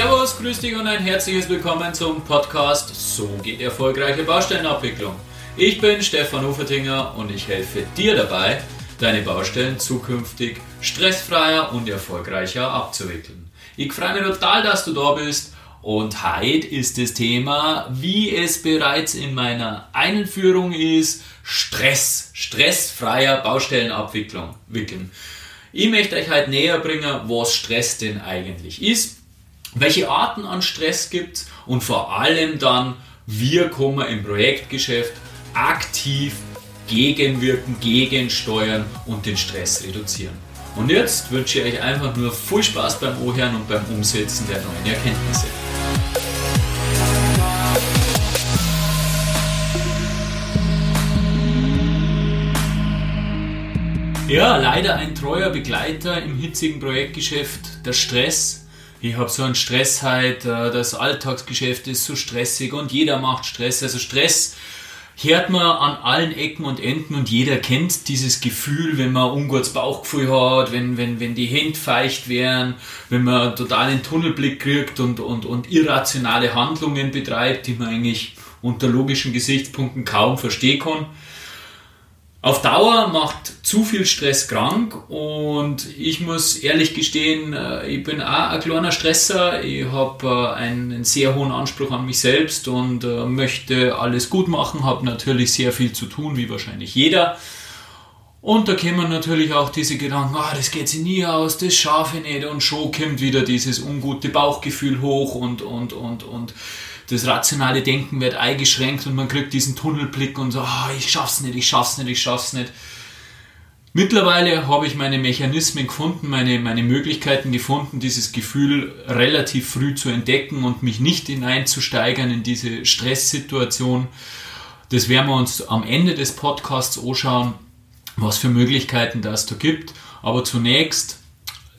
Servus, grüß dich und ein herzliches Willkommen zum Podcast So geht erfolgreiche Baustellenabwicklung. Ich bin Stefan Ufertinger und ich helfe dir dabei, deine Baustellen zukünftig stressfreier und erfolgreicher abzuwickeln. Ich freue mich total, dass du da bist und heute ist das Thema, wie es bereits in meiner Einführung ist, Stress, stressfreier Baustellenabwicklung wickeln. Ich möchte euch heute näher bringen, was Stress denn eigentlich ist welche Arten an Stress gibt es und vor allem dann, wie kommen im Projektgeschäft aktiv gegenwirken, gegensteuern und den Stress reduzieren. Und jetzt wünsche ich euch einfach nur viel Spaß beim Ohren und beim Umsetzen der neuen Erkenntnisse. Ja, leider ein treuer Begleiter im hitzigen Projektgeschäft, der Stress ich habe so einen Stress halt, äh, das Alltagsgeschäft ist so stressig und jeder macht Stress. Also Stress hört man an allen Ecken und Enden und jeder kennt dieses Gefühl, wenn man ungutes Bauchgefühl hat, wenn, wenn, wenn die Hände feucht werden, wenn man totalen Tunnelblick kriegt und, und, und irrationale Handlungen betreibt, die man eigentlich unter logischen Gesichtspunkten kaum verstehen kann. Auf Dauer macht zu viel Stress krank und ich muss ehrlich gestehen, äh, ich bin auch ein kleiner Stresser. Ich habe äh, einen sehr hohen Anspruch an mich selbst und äh, möchte alles gut machen, habe natürlich sehr viel zu tun, wie wahrscheinlich jeder. Und da kommen natürlich auch diese Gedanken, ah, das geht sich nie aus, das schaffe ich nicht und schon kommt wieder dieses ungute Bauchgefühl hoch und, und, und, und das rationale Denken wird eingeschränkt und man kriegt diesen Tunnelblick und so, oh, ich schaff's nicht, ich schaff's nicht, ich schaff's nicht. Mittlerweile habe ich meine Mechanismen gefunden, meine, meine Möglichkeiten gefunden, dieses Gefühl relativ früh zu entdecken und mich nicht hineinzusteigern in diese Stresssituation. Das werden wir uns am Ende des Podcasts anschauen, was für Möglichkeiten das da gibt. Aber zunächst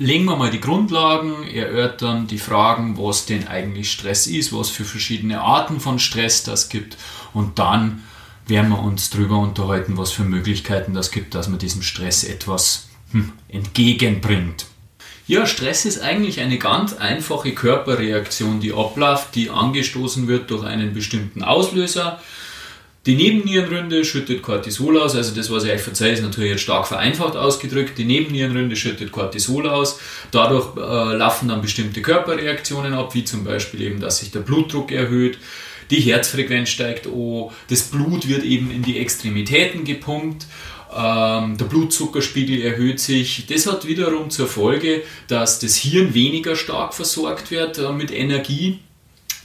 legen wir mal die Grundlagen, erörtern die Fragen, was denn eigentlich Stress ist, was für verschiedene Arten von Stress das gibt und dann werden wir uns darüber unterhalten, was für Möglichkeiten das gibt, dass man diesem Stress etwas hm, entgegenbringt. Ja, Stress ist eigentlich eine ganz einfache Körperreaktion, die abläuft, die angestoßen wird durch einen bestimmten Auslöser. Die Nebennierenrinde schüttet Cortisol aus, also das, was ich euch verzeihe, ist natürlich jetzt stark vereinfacht ausgedrückt. Die Nebennierenrinde schüttet Cortisol aus, dadurch äh, laufen dann bestimmte Körperreaktionen ab, wie zum Beispiel eben, dass sich der Blutdruck erhöht, die Herzfrequenz steigt an, das Blut wird eben in die Extremitäten gepumpt, ähm, der Blutzuckerspiegel erhöht sich. Das hat wiederum zur Folge, dass das Hirn weniger stark versorgt wird äh, mit Energie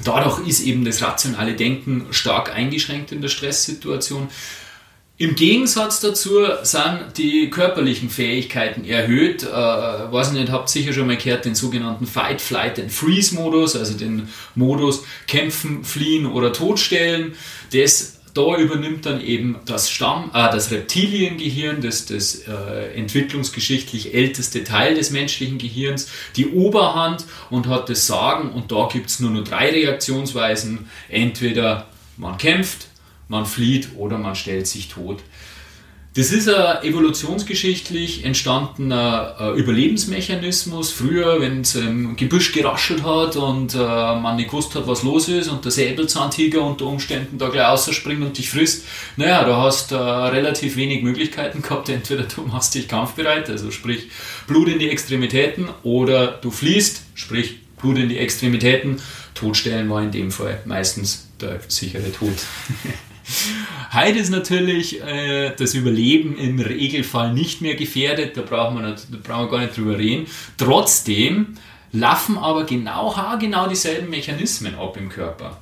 Dadurch ist eben das rationale Denken stark eingeschränkt in der Stresssituation. Im Gegensatz dazu sind die körperlichen Fähigkeiten erhöht. Äh, weiß nicht, habt sicher schon mal gehört, den sogenannten Fight, Flight and Freeze Modus, also den Modus kämpfen, fliehen oder totstellen. Das da übernimmt dann eben das Stamm, äh, das Reptiliengehirn, das, das äh, entwicklungsgeschichtlich älteste Teil des menschlichen Gehirns, die Oberhand und hat das Sagen. Und da gibt es nur noch drei Reaktionsweisen. Entweder man kämpft, man flieht oder man stellt sich tot. Das ist ein evolutionsgeschichtlich entstandener äh, Überlebensmechanismus. Früher, wenn es im Gebüsch geraschelt hat und äh, man nicht gewusst hat, was los ist und der Säbelzahntiger unter Umständen da gleich rausspringt und dich frisst, naja, da hast du äh, relativ wenig Möglichkeiten gehabt. Entweder du machst dich kampfbereit, also sprich Blut in die Extremitäten, oder du fließt, sprich Blut in die Extremitäten. Todstellen war in dem Fall meistens der sichere Tod. Heute ist natürlich äh, das Überleben im Regelfall nicht mehr gefährdet, da brauchen, wir nicht, da brauchen wir gar nicht drüber reden. Trotzdem laufen aber genau, genau dieselben Mechanismen ab im Körper.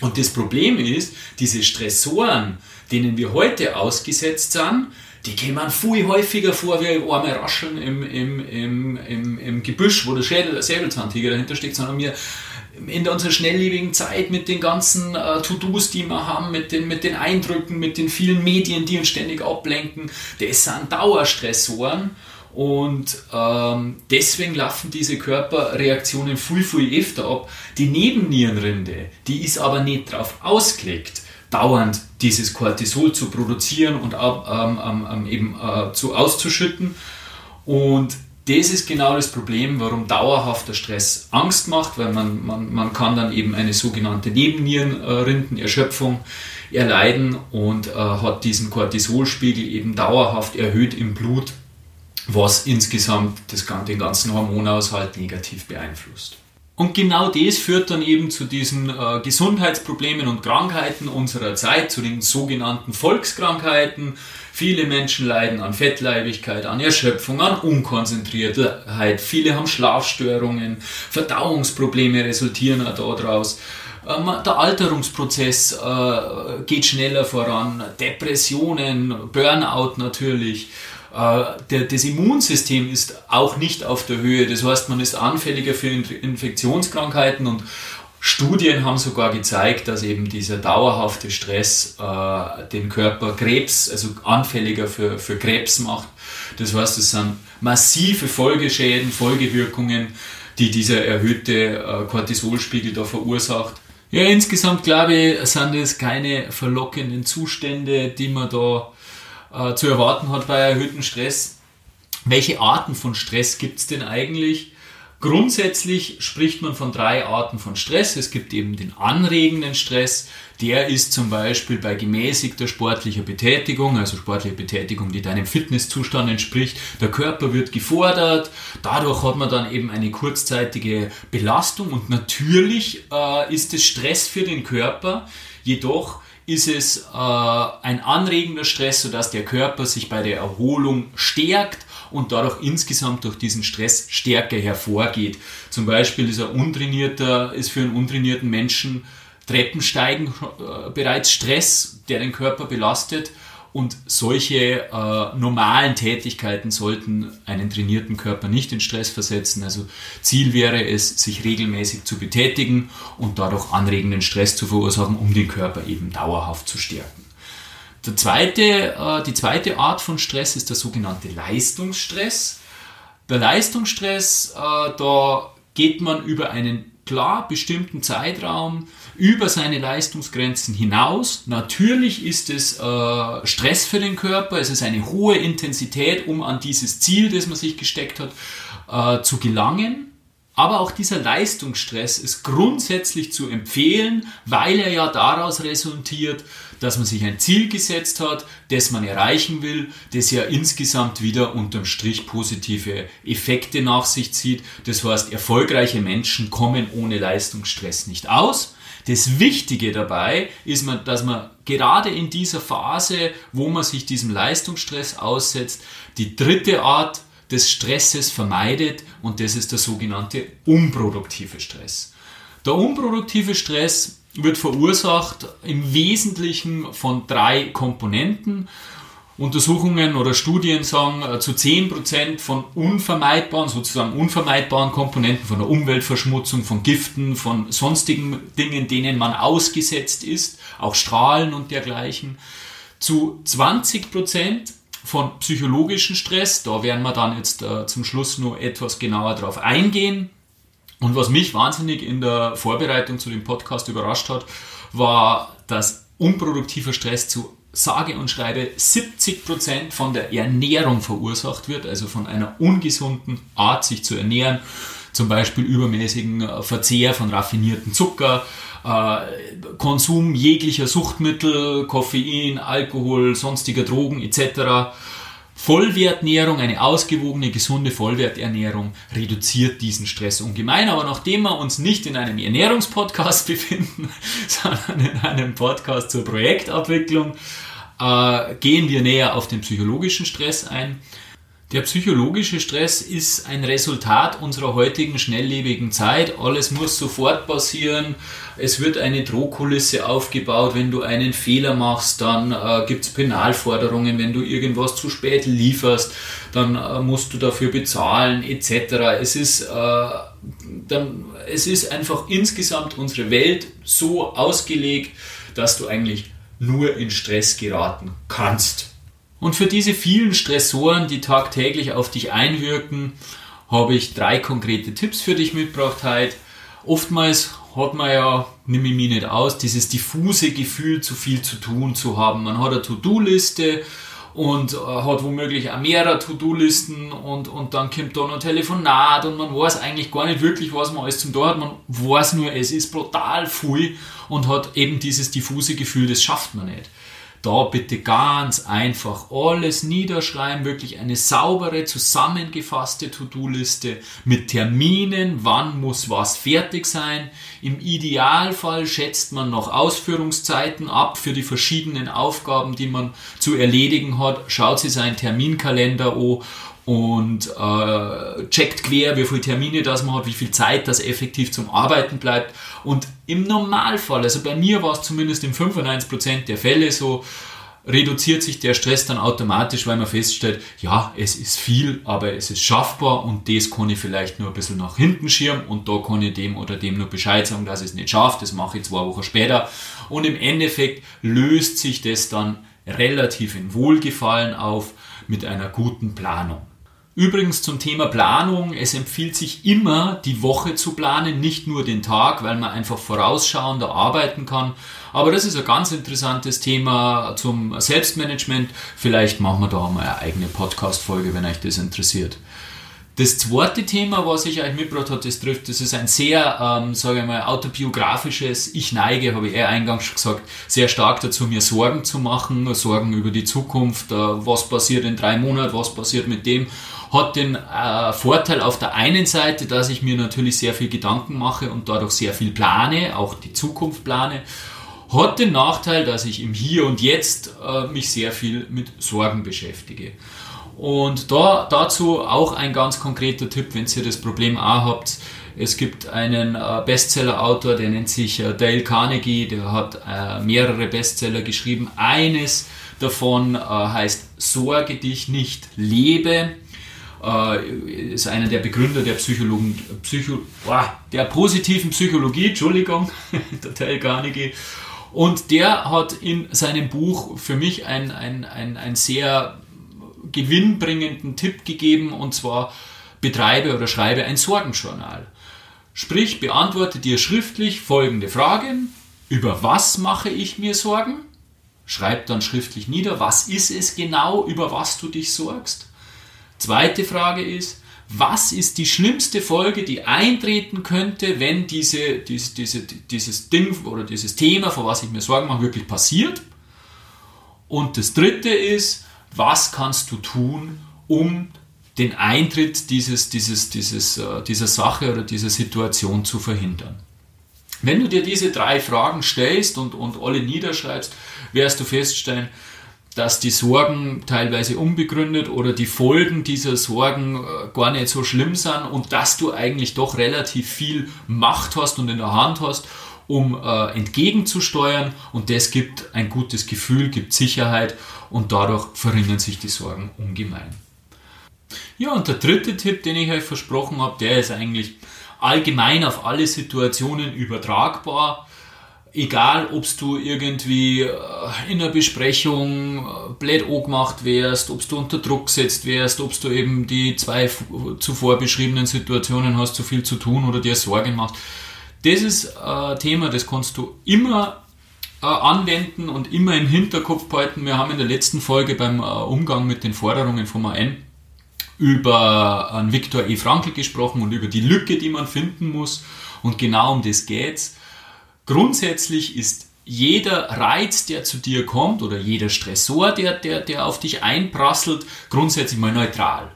Und das Problem ist, diese Stressoren, denen wir heute ausgesetzt sind, die kommen viel häufiger vor wie einmal Rascheln im, im, im, im, im Gebüsch, wo der Schädel, Säbelzahntiger dahinter steckt, sondern wir in unserer schnelllebigen Zeit mit den ganzen äh, To-Dos, die wir haben, mit den, mit den Eindrücken, mit den vielen Medien, die uns ständig ablenken, das sind Dauerstressoren. Und ähm, deswegen laufen diese Körperreaktionen viel, viel öfter ab. Die Nebennierenrinde, die ist aber nicht darauf ausgelegt, dauernd dieses Cortisol zu produzieren und ähm, ähm, ähm, eben äh, zu auszuschütten. Und das ist genau das Problem, warum dauerhafter Stress Angst macht, weil man, man, man kann dann eben eine sogenannte Nebennierenrindenerschöpfung erleiden und äh, hat diesen Cortisolspiegel eben dauerhaft erhöht im Blut, was insgesamt das, den ganzen Hormonaushalt negativ beeinflusst. Und genau das führt dann eben zu diesen äh, Gesundheitsproblemen und Krankheiten unserer Zeit, zu den sogenannten Volkskrankheiten. Viele Menschen leiden an Fettleibigkeit, an Erschöpfung, an Unkonzentriertheit. Viele haben Schlafstörungen, Verdauungsprobleme resultieren auch daraus. Ähm, der Alterungsprozess äh, geht schneller voran, Depressionen, Burnout natürlich. Äh, das Immunsystem ist auch nicht auf der Höhe. Das heißt, man ist anfälliger für Infektionskrankheiten und Studien haben sogar gezeigt, dass eben dieser dauerhafte Stress äh, den Körper Krebs, also anfälliger für, für Krebs macht. Das heißt, es sind massive Folgeschäden, Folgewirkungen, die dieser erhöhte äh, Cortisolspiegel da verursacht. Ja, insgesamt glaube ich, sind es keine verlockenden Zustände, die man da äh, zu erwarten hat bei erhöhtem Stress. Welche Arten von Stress gibt es denn eigentlich? Grundsätzlich spricht man von drei Arten von Stress. Es gibt eben den anregenden Stress, der ist zum Beispiel bei gemäßigter sportlicher Betätigung, also sportliche Betätigung, die deinem Fitnesszustand entspricht. Der Körper wird gefordert, dadurch hat man dann eben eine kurzzeitige Belastung und natürlich äh, ist es Stress für den Körper, jedoch ist es äh, ein anregender Stress, sodass der Körper sich bei der Erholung stärkt und dadurch insgesamt durch diesen Stress stärker hervorgeht. Zum Beispiel ist, ein untrainierter, ist für einen untrainierten Menschen Treppensteigen äh, bereits Stress, der den Körper belastet und solche äh, normalen Tätigkeiten sollten einen trainierten Körper nicht in Stress versetzen. Also Ziel wäre es, sich regelmäßig zu betätigen und dadurch anregenden Stress zu verursachen, um den Körper eben dauerhaft zu stärken. Der zweite, äh, die zweite Art von Stress ist der sogenannte Leistungsstress. Der Leistungsstress, äh, da geht man über einen klar bestimmten Zeitraum über seine Leistungsgrenzen hinaus. Natürlich ist es äh, Stress für den Körper, es ist eine hohe Intensität, um an dieses Ziel, das man sich gesteckt hat, äh, zu gelangen. Aber auch dieser Leistungsstress ist grundsätzlich zu empfehlen, weil er ja daraus resultiert, dass man sich ein Ziel gesetzt hat, das man erreichen will, das ja insgesamt wieder unterm Strich positive Effekte nach sich zieht. Das heißt, erfolgreiche Menschen kommen ohne Leistungsstress nicht aus. Das Wichtige dabei ist, dass man gerade in dieser Phase, wo man sich diesem Leistungsstress aussetzt, die dritte Art des Stresses vermeidet und das ist der sogenannte unproduktive Stress. Der unproduktive Stress wird verursacht im Wesentlichen von drei Komponenten. Untersuchungen oder Studien sagen, äh, zu 10% von unvermeidbaren, sozusagen unvermeidbaren Komponenten, von der Umweltverschmutzung, von Giften, von sonstigen Dingen, denen man ausgesetzt ist, auch Strahlen und dergleichen. Zu 20% von psychologischen Stress. Da werden wir dann jetzt äh, zum Schluss nur etwas genauer drauf eingehen. Und was mich wahnsinnig in der Vorbereitung zu dem Podcast überrascht hat, war, dass unproduktiver Stress zu sage und schreibe 70% von der Ernährung verursacht wird, also von einer ungesunden Art, sich zu ernähren, zum Beispiel übermäßigen äh, Verzehr von raffinierten Zucker, äh, Konsum jeglicher Suchtmittel, Koffein, Alkohol, sonstiger Drogen etc. Vollwerternährung, eine ausgewogene, gesunde Vollwerternährung reduziert diesen Stress ungemein. Aber nachdem wir uns nicht in einem Ernährungspodcast befinden, sondern in einem Podcast zur Projektabwicklung, äh, gehen wir näher auf den psychologischen Stress ein. Der psychologische Stress ist ein Resultat unserer heutigen schnelllebigen Zeit. Alles muss sofort passieren. Es wird eine Drohkulisse aufgebaut. Wenn du einen Fehler machst, dann äh, gibt es Penalforderungen. Wenn du irgendwas zu spät lieferst, dann äh, musst du dafür bezahlen etc. Es ist, äh, dann, es ist einfach insgesamt unsere Welt so ausgelegt, dass du eigentlich nur in Stress geraten kannst. Und für diese vielen Stressoren, die tagtäglich auf dich einwirken, habe ich drei konkrete Tipps für dich mitgebracht heute. Oftmals hat man ja, nehme ich mich nicht aus, dieses diffuse Gefühl, zu viel zu tun zu haben. Man hat eine To-Do-Liste und äh, hat womöglich auch mehrere To-Do-Listen und, und dann kommt da noch Telefonat und man weiß eigentlich gar nicht wirklich, was man alles zum Tor hat. Man weiß nur, es ist brutal viel und hat eben dieses diffuse Gefühl, das schafft man nicht da bitte ganz einfach alles niederschreiben, wirklich eine saubere, zusammengefasste To-Do-Liste mit Terminen, wann muss was fertig sein. Im Idealfall schätzt man noch Ausführungszeiten ab für die verschiedenen Aufgaben, die man zu erledigen hat. Schaut sich seinen Terminkalender an und äh, checkt quer, wie viele Termine das man hat, wie viel Zeit das effektiv zum Arbeiten bleibt. Und im Normalfall, also bei mir war es zumindest in 95% der Fälle so, reduziert sich der Stress dann automatisch, weil man feststellt, ja, es ist viel, aber es ist schaffbar und das kann ich vielleicht nur ein bisschen nach hinten schirmen und da kann ich dem oder dem nur Bescheid sagen, dass ich es nicht schaffe, das mache ich zwei Wochen später. Und im Endeffekt löst sich das dann relativ in Wohlgefallen auf mit einer guten Planung. Übrigens zum Thema Planung. Es empfiehlt sich immer, die Woche zu planen, nicht nur den Tag, weil man einfach vorausschauender arbeiten kann. Aber das ist ein ganz interessantes Thema zum Selbstmanagement. Vielleicht machen wir da mal eine eigene Podcast-Folge, wenn euch das interessiert. Das zweite Thema, was ich euch mitgebracht habe, das trifft, das ist ein sehr, ähm, sage ich mal, autobiografisches Ich neige, habe ich eher eingangs schon gesagt, sehr stark dazu, mir Sorgen zu machen, Sorgen über die Zukunft, äh, was passiert in drei Monaten, was passiert mit dem hat den äh, Vorteil auf der einen Seite, dass ich mir natürlich sehr viel Gedanken mache und dadurch sehr viel plane, auch die Zukunft plane. Hat den Nachteil, dass ich im Hier und Jetzt äh, mich sehr viel mit Sorgen beschäftige. Und da, dazu auch ein ganz konkreter Tipp, wenn ihr das Problem auch habt. Es gibt einen äh, Bestseller-Autor, der nennt sich äh, Dale Carnegie, der hat äh, mehrere Bestseller geschrieben. Eines davon heißt Sorge dich nicht, lebe äh, ist einer der Begründer der Psychologen, Psycho, boah, der positiven Psychologie, Entschuldigung, der Teil Carnegie. Und der hat in seinem Buch für mich einen ein, ein sehr gewinnbringenden Tipp gegeben und zwar betreibe oder schreibe ein Sorgenjournal. Sprich, beantworte dir schriftlich folgende Fragen. Über was mache ich mir Sorgen? Schreib dann schriftlich nieder, was ist es genau, über was du dich sorgst. Zweite Frage ist, was ist die schlimmste Folge, die eintreten könnte, wenn diese, diese, diese, dieses Ding oder dieses Thema, vor was ich mir Sorgen mache, wirklich passiert? Und das dritte ist, was kannst du tun, um den Eintritt dieses, dieses, dieses, äh, dieser Sache oder dieser Situation zu verhindern? Wenn du dir diese drei Fragen stellst und, und alle niederschreibst, wirst du feststellen, dass die Sorgen teilweise unbegründet oder die Folgen dieser Sorgen äh, gar nicht so schlimm sind und dass du eigentlich doch relativ viel Macht hast und in der Hand hast, um äh, entgegenzusteuern und das gibt ein gutes Gefühl, gibt Sicherheit und dadurch verringern sich die Sorgen ungemein. Ja, und der dritte Tipp, den ich euch versprochen habe, der ist eigentlich allgemein auf alle Situationen übertragbar egal ob du irgendwie äh, in einer Besprechung äh, blöd angemacht wärst, ob du unter Druck gesetzt wärst, ob du eben die zwei zuvor beschriebenen Situationen hast, zu viel zu tun oder dir Sorgen machst. Das ist ein Thema, das kannst du immer äh, anwenden und immer im Hinterkopf behalten. Wir haben in der letzten Folge beim Umgang mit den Forderungen vom AN über einen Viktor E. Frankl gesprochen und über die Lücke, die man finden muss. Und genau um das geht's. Grundsätzlich ist jeder Reiz, der zu dir kommt oder jeder Stressor, der, der, der auf dich einprasselt, grundsätzlich mal neutral.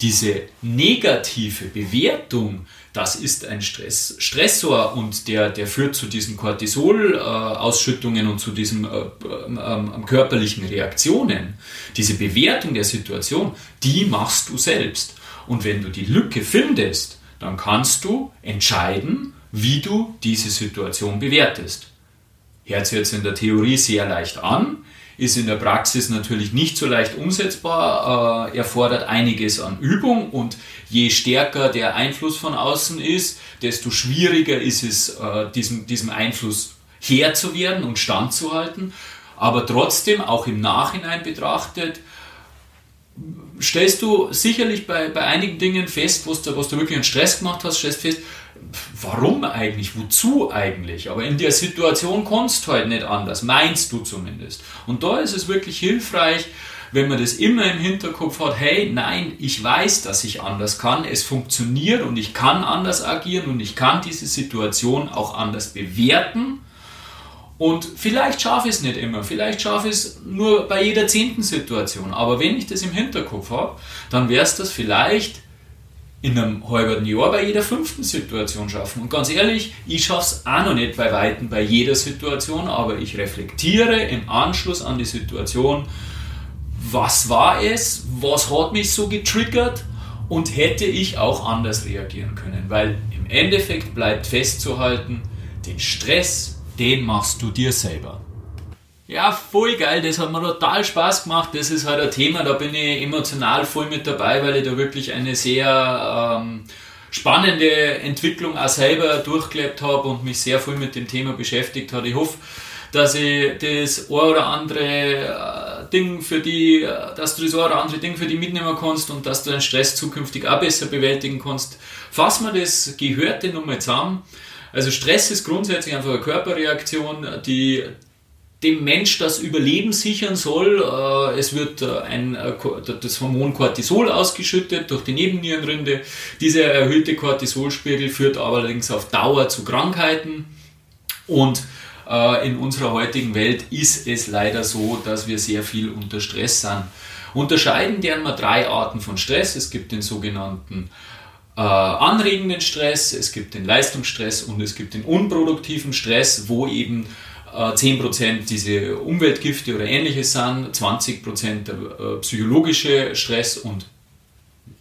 Diese negative Bewertung, das ist ein Stress, Stressor und der, der führt zu diesen Cortisol-Ausschüttungen und zu diesen äh, äh, körperlichen Reaktionen. Diese Bewertung der Situation, die machst du selbst. Und wenn du die Lücke findest, dann kannst du entscheiden, wie du diese Situation bewertest. Hört sich jetzt in der Theorie sehr leicht an, ist in der Praxis natürlich nicht so leicht umsetzbar, äh, erfordert einiges an Übung und je stärker der Einfluss von außen ist, desto schwieriger ist es, äh, diesem, diesem Einfluss Herr zu werden und standzuhalten. Aber trotzdem, auch im Nachhinein betrachtet, stellst du sicherlich bei, bei einigen Dingen fest, was du, was du wirklich einen Stress gemacht hast, stellst fest, warum eigentlich, wozu eigentlich? Aber in der Situation kannst du halt nicht anders, meinst du zumindest. Und da ist es wirklich hilfreich, wenn man das immer im Hinterkopf hat, hey, nein, ich weiß, dass ich anders kann, es funktioniert und ich kann anders agieren und ich kann diese Situation auch anders bewerten. Und vielleicht schaffe ich es nicht immer, vielleicht schaffe ich es nur bei jeder zehnten Situation. Aber wenn ich das im Hinterkopf habe, dann wäre es das vielleicht in einem halben Jahr bei jeder fünften Situation schaffen. Und ganz ehrlich, ich schaffe es auch noch nicht bei Weitem bei jeder Situation, aber ich reflektiere im Anschluss an die Situation, was war es, was hat mich so getriggert und hätte ich auch anders reagieren können. Weil im Endeffekt bleibt festzuhalten, den Stress, den machst du dir selber. Ja, voll geil, das hat mir total Spaß gemacht. Das ist halt ein Thema, da bin ich emotional voll mit dabei, weil ich da wirklich eine sehr ähm, spannende Entwicklung auch selber durchgelebt habe und mich sehr viel mit dem Thema beschäftigt habe. Ich hoffe, dass ich das ein oder andere äh, Ding für die, äh, dass du das ein oder andere Ding für die mitnehmen kannst und dass du deinen Stress zukünftig auch besser bewältigen kannst. Fassen wir das Gehörte nochmal zusammen. Also Stress ist grundsätzlich einfach eine Körperreaktion, die dem Mensch das Überleben sichern soll. Äh, es wird äh, ein, äh, das Hormon Cortisol ausgeschüttet durch die Nebennierenrinde. Dieser erhöhte Cortisolspiegel führt allerdings auf Dauer zu Krankheiten. Und in unserer heutigen Welt ist es leider so, dass wir sehr viel unter Stress sind. Unterscheiden deren mal drei Arten von Stress. Es gibt den sogenannten anregenden Stress, es gibt den Leistungsstress und es gibt den unproduktiven Stress, wo eben 10% äh, diese Umweltgifte oder ähnliches sind, 20% der äh, psychologische Stress und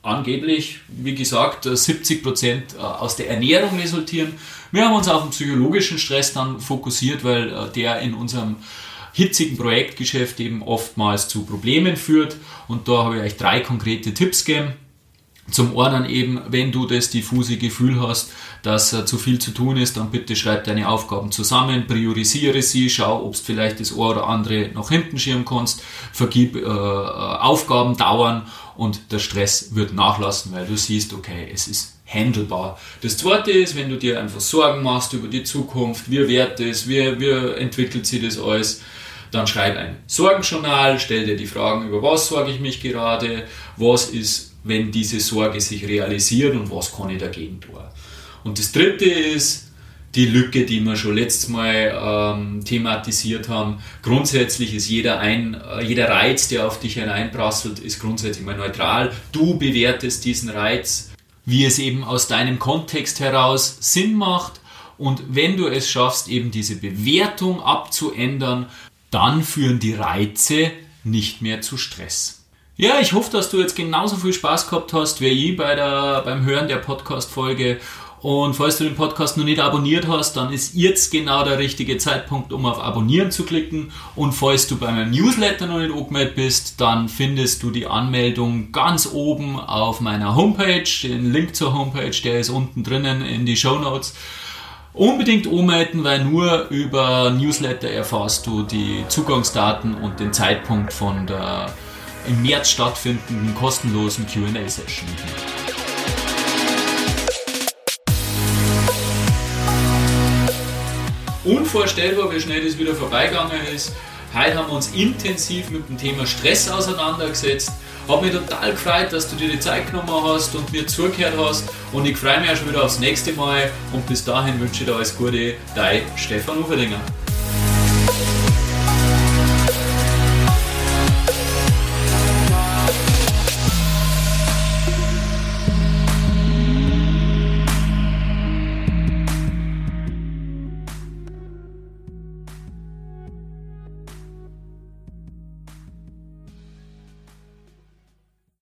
angeblich, wie gesagt, 70% äh, aus der Ernährung resultieren. Wir haben uns auf den psychologischen Stress dann fokussiert, weil der in unserem hitzigen Projektgeschäft eben oftmals zu Problemen führt. Und da habe ich euch drei konkrete Tipps gegeben. Zum einen eben, wenn du das diffuse Gefühl hast, dass äh, zu viel zu tun ist, dann bitte schreib deine Aufgaben zusammen, priorisiere sie, schau, ob du vielleicht das Ohr oder andere nach hinten schieben kannst, vergib äh, äh, Aufgaben dauern und der Stress wird nachlassen, weil du siehst, okay, es ist handelbar. Das zweite ist, wenn du dir einfach Sorgen machst über die Zukunft, wie wird es, wie, wie entwickelt sich das alles, dann schreib ein Sorgenjournal, stell dir die Fragen, über was sorge ich mich gerade, was ist wenn diese Sorge sich realisiert und was kann ich dagegen tun. Und das dritte ist die Lücke, die wir schon letztes Mal ähm, thematisiert haben. Grundsätzlich ist jeder, ein, äh, jeder Reiz, der auf dich hereinprasselt, ist grundsätzlich mal neutral. Du bewertest diesen Reiz, wie es eben aus deinem Kontext heraus Sinn macht. Und wenn du es schaffst, eben diese Bewertung abzuändern, dann führen die Reize nicht mehr zu Stress. Ja, ich hoffe, dass du jetzt genauso viel Spaß gehabt hast wie ich bei der, beim Hören der Podcast-Folge. Und falls du den Podcast noch nicht abonniert hast, dann ist jetzt genau der richtige Zeitpunkt, um auf Abonnieren zu klicken. Und falls du bei meinem Newsletter noch nicht angemeldet bist, dann findest du die Anmeldung ganz oben auf meiner Homepage. Den Link zur Homepage, der ist unten drinnen in die Show Notes. Unbedingt anmelden, weil nur über Newsletter erfährst du die Zugangsdaten und den Zeitpunkt von der im März stattfindenden kostenlosen QA-Session. Unvorstellbar, wie schnell das wieder vorbeigegangen ist. Heute haben wir uns intensiv mit dem Thema Stress auseinandergesetzt. Hat mich total gefreut, dass du dir die Zeit genommen hast und mir zugehört hast. Und ich freue mich auch schon wieder aufs nächste Mal. Und bis dahin wünsche ich dir alles Gute. Dein Stefan Uferdinger.